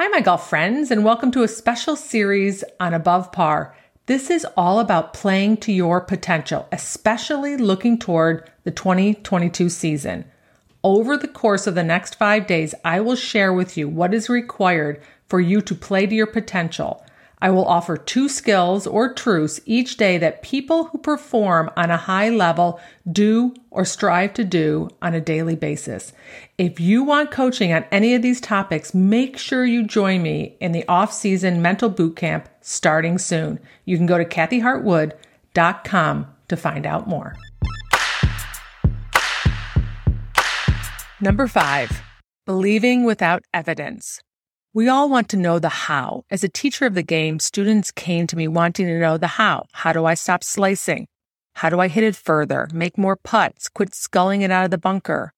Hi, my golf friends, and welcome to a special series on Above Par. This is all about playing to your potential, especially looking toward the 2022 season. Over the course of the next five days, I will share with you what is required for you to play to your potential. I will offer two skills or truths each day that people who perform on a high level do or strive to do on a daily basis. If you want coaching on any of these topics, make sure you join me in the off-season mental boot camp starting soon. You can go to kathyhartwood.com to find out more. Number five, believing without evidence. We all want to know the how. As a teacher of the game, students came to me wanting to know the how. How do I stop slicing? How do I hit it further, make more putts, quit skulling it out of the bunker?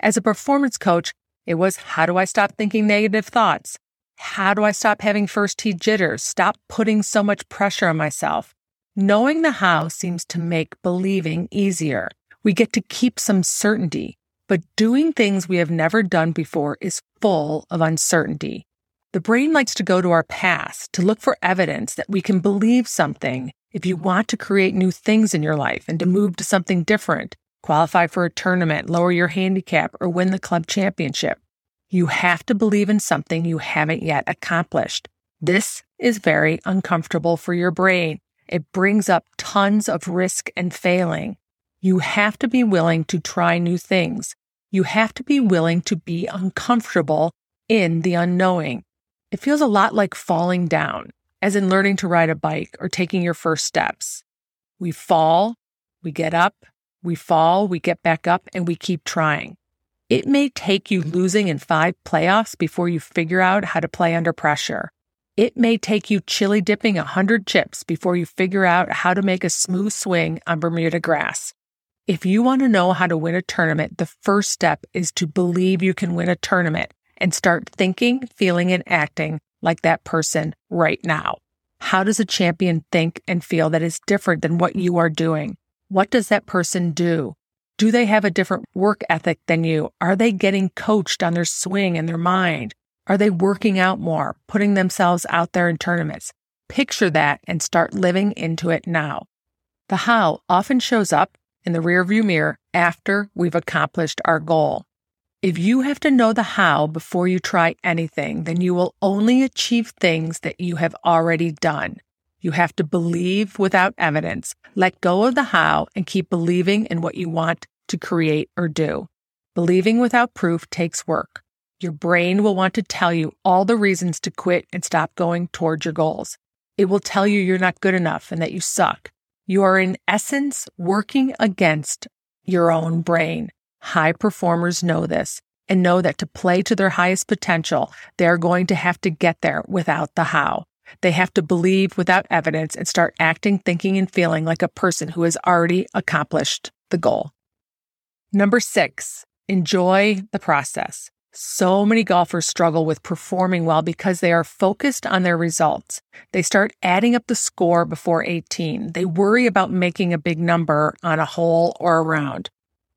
As a performance coach, it was how do I stop thinking negative thoughts? How do I stop having first tee jitters? Stop putting so much pressure on myself. Knowing the how seems to make believing easier. We get to keep some certainty, but doing things we have never done before is full of uncertainty. The brain likes to go to our past to look for evidence that we can believe something if you want to create new things in your life and to move to something different, qualify for a tournament, lower your handicap, or win the club championship. You have to believe in something you haven't yet accomplished. This is very uncomfortable for your brain. It brings up tons of risk and failing. You have to be willing to try new things. You have to be willing to be uncomfortable in the unknowing. It feels a lot like falling down, as in learning to ride a bike or taking your first steps. We fall, we get up, we fall, we get back up, and we keep trying. It may take you losing in five playoffs before you figure out how to play under pressure. It may take you chili dipping a hundred chips before you figure out how to make a smooth swing on Bermuda grass. If you want to know how to win a tournament, the first step is to believe you can win a tournament and start thinking, feeling, and acting like that person right now. How does a champion think and feel that is different than what you are doing? What does that person do? Do they have a different work ethic than you? Are they getting coached on their swing and their mind? Are they working out more, putting themselves out there in tournaments? Picture that and start living into it now. The how often shows up in the rearview mirror after we've accomplished our goal. If you have to know the how before you try anything, then you will only achieve things that you have already done. You have to believe without evidence, let go of the how, and keep believing in what you want to create or do. Believing without proof takes work. Your brain will want to tell you all the reasons to quit and stop going towards your goals. It will tell you you're not good enough and that you suck. You are, in essence, working against your own brain. High performers know this and know that to play to their highest potential, they're going to have to get there without the how. They have to believe without evidence and start acting, thinking, and feeling like a person who has already accomplished the goal. Number six, enjoy the process. So many golfers struggle with performing well because they are focused on their results. They start adding up the score before 18. They worry about making a big number on a hole or a round.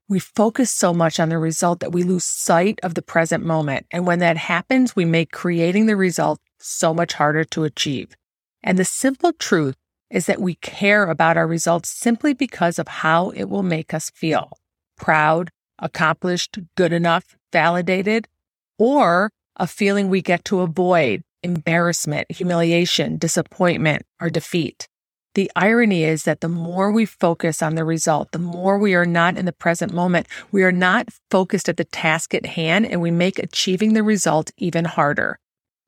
We focus so much on the result that we lose sight of the present moment. And when that happens, we make creating the result so much harder to achieve. And the simple truth is that we care about our results simply because of how it will make us feel proud, accomplished, good enough, validated, or a feeling we get to avoid embarrassment, humiliation, disappointment, or defeat. The irony is that the more we focus on the result, the more we are not in the present moment. We are not focused at the task at hand and we make achieving the result even harder.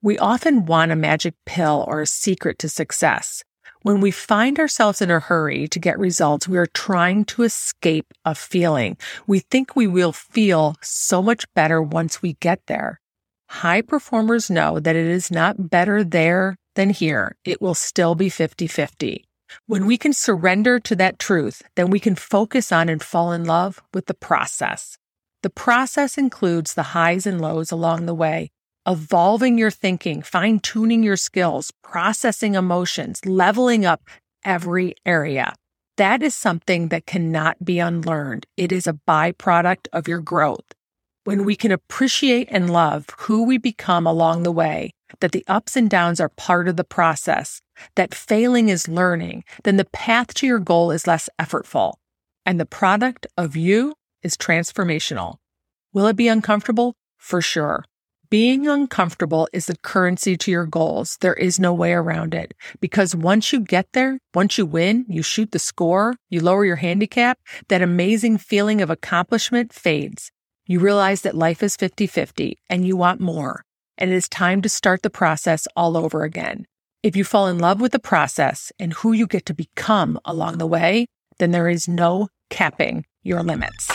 We often want a magic pill or a secret to success. When we find ourselves in a hurry to get results, we are trying to escape a feeling. We think we will feel so much better once we get there. High performers know that it is not better there than here. It will still be 50 50. When we can surrender to that truth, then we can focus on and fall in love with the process. The process includes the highs and lows along the way, evolving your thinking, fine tuning your skills, processing emotions, leveling up every area. That is something that cannot be unlearned. It is a byproduct of your growth. When we can appreciate and love who we become along the way, that the ups and downs are part of the process, that failing is learning, then the path to your goal is less effortful, and the product of you is transformational. Will it be uncomfortable? For sure. Being uncomfortable is the currency to your goals. There is no way around it because once you get there, once you win, you shoot the score, you lower your handicap, that amazing feeling of accomplishment fades. You realize that life is 50 50 and you want more. And it is time to start the process all over again. If you fall in love with the process and who you get to become along the way, then there is no capping your limits.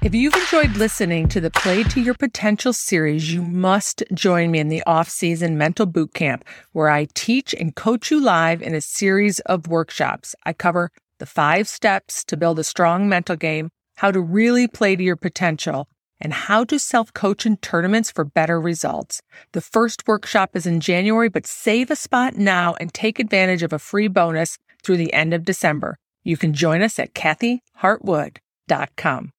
If you've enjoyed listening to the Play to Your Potential series, you must join me in the off-season mental boot camp where I teach and coach you live in a series of workshops. I cover the five steps to build a strong mental game, how to really play to your potential, and how to self-coach in tournaments for better results. The first workshop is in January, but save a spot now and take advantage of a free bonus through the end of December. You can join us at kathyhartwood.com.